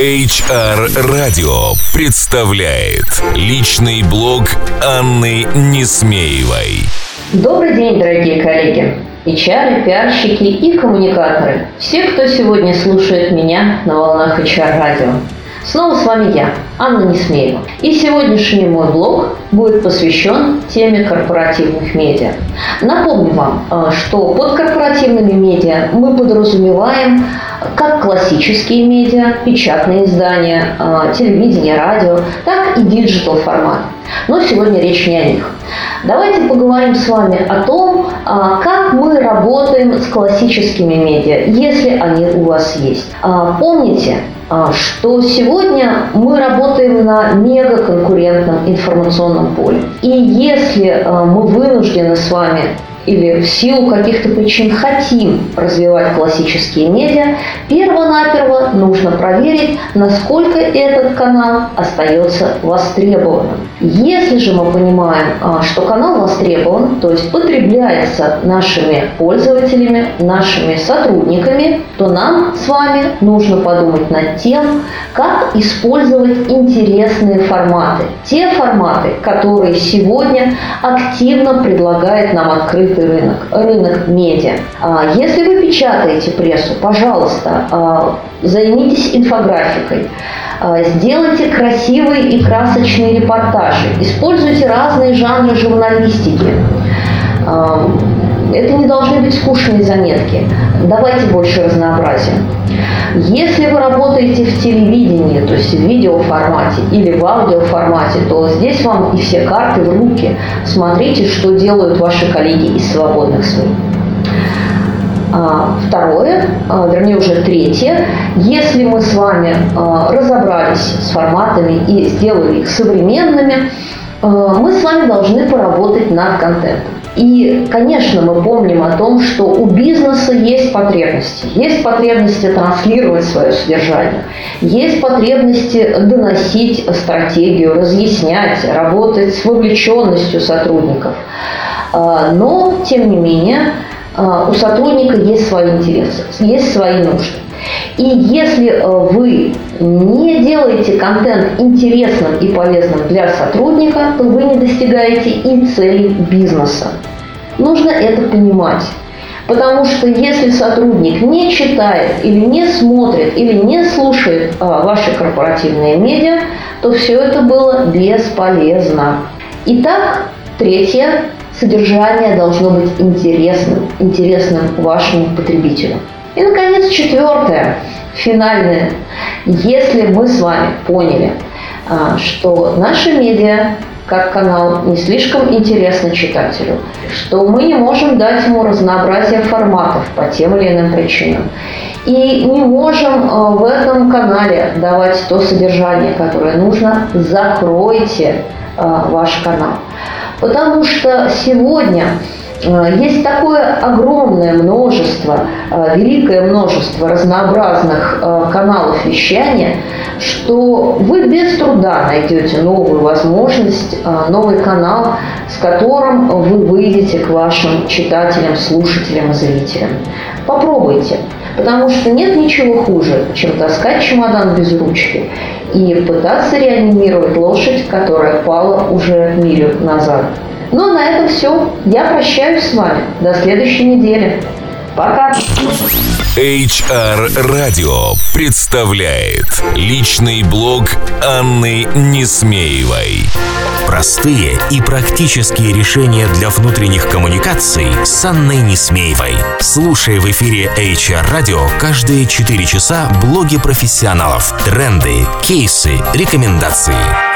HR Radio представляет личный блог Анны Несмеевой. Добрый день, дорогие коллеги, HR, пиарщики и коммуникаторы. Все, кто сегодня слушает меня на волнах HR радио. Снова с вами я, Анна Несмеева. И сегодняшний мой блог будет посвящен теме корпоративных медиа. Напомню вам, э, что под корпоративными медиа мы подразумеваем как классические медиа, печатные издания, э, телевидение, радио, так и digital формат. Но сегодня речь не о них. Давайте поговорим с вами о том, э, как мы работаем с классическими медиа, если они у вас есть. Помните, что сегодня мы работаем на мегаконкурентном информационном поле. И если мы вынуждены с вами или в силу каких-то причин хотим развивать классические медиа, перво-наперво нужно проверить, насколько этот канал остается востребованным. Если же мы понимаем, а, что канал востребован, то есть потребляется нашими пользователями, нашими сотрудниками, то нам с вами нужно подумать над тем, как использовать интересные форматы. Те форматы, которые сегодня активно предлагает нам открытый открытый рынок, рынок медиа. А, если вы печатаете прессу, пожалуйста, а, займитесь инфографикой. А, сделайте красивые и красочные репортажи. Используйте разные жанры журналистики. Это не должны быть скучные заметки. Давайте больше разнообразия. Если вы работаете в телевидении, есть в видеоформате или в аудиоформате, то здесь вам и все карты в руки. Смотрите, что делают ваши коллеги из свободных СМИ. А, второе, а, вернее уже третье, если мы с вами а, разобрались с форматами и сделали их современными, мы с вами должны поработать над контентом. И, конечно, мы помним о том, что у бизнеса есть потребности. Есть потребности транслировать свое содержание. Есть потребности доносить стратегию, разъяснять, работать с вовлеченностью сотрудников. А, но, тем не менее, а, у сотрудника есть свои интересы, есть свои нужды. И если э, вы не делаете контент интересным и полезным для сотрудника, то вы не достигаете и целей бизнеса. Нужно это понимать. Потому что если сотрудник не читает или не смотрит или не слушает а, ваши корпоративные медиа, то все это было бесполезно. Итак, третье. Содержание должно быть интересным, интересным вашему потребителю. И, наконец, четвертое, финальное. Если мы с вами поняли, а, что наши медиа как канал не слишком интересно читателю, что мы не можем дать ему разнообразие форматов по тем или иным причинам. И не можем а, в этом канале давать то содержание, которое нужно, закройте а, ваш канал. Потому что сегодня есть такое огромное множество, э, великое множество разнообразных э, каналов вещания, что вы без труда найдете новую возможность, новый канал, с которым вы выйдете к вашим читателям, слушателям и зрителям. Попробуйте, потому что нет ничего хуже, чем таскать чемодан без ручки и пытаться реанимировать лошадь, которая пала уже милю назад. Ну, на этом все. Я прощаюсь с вами. До следующей недели. Пока. HR Radio представляет личный блог Анны Несмеевой. Простые и практические решения для внутренних коммуникаций с Анной Несмеевой. Слушай в эфире HR Radio каждые 4 часа блоги профессионалов, тренды, кейсы, рекомендации.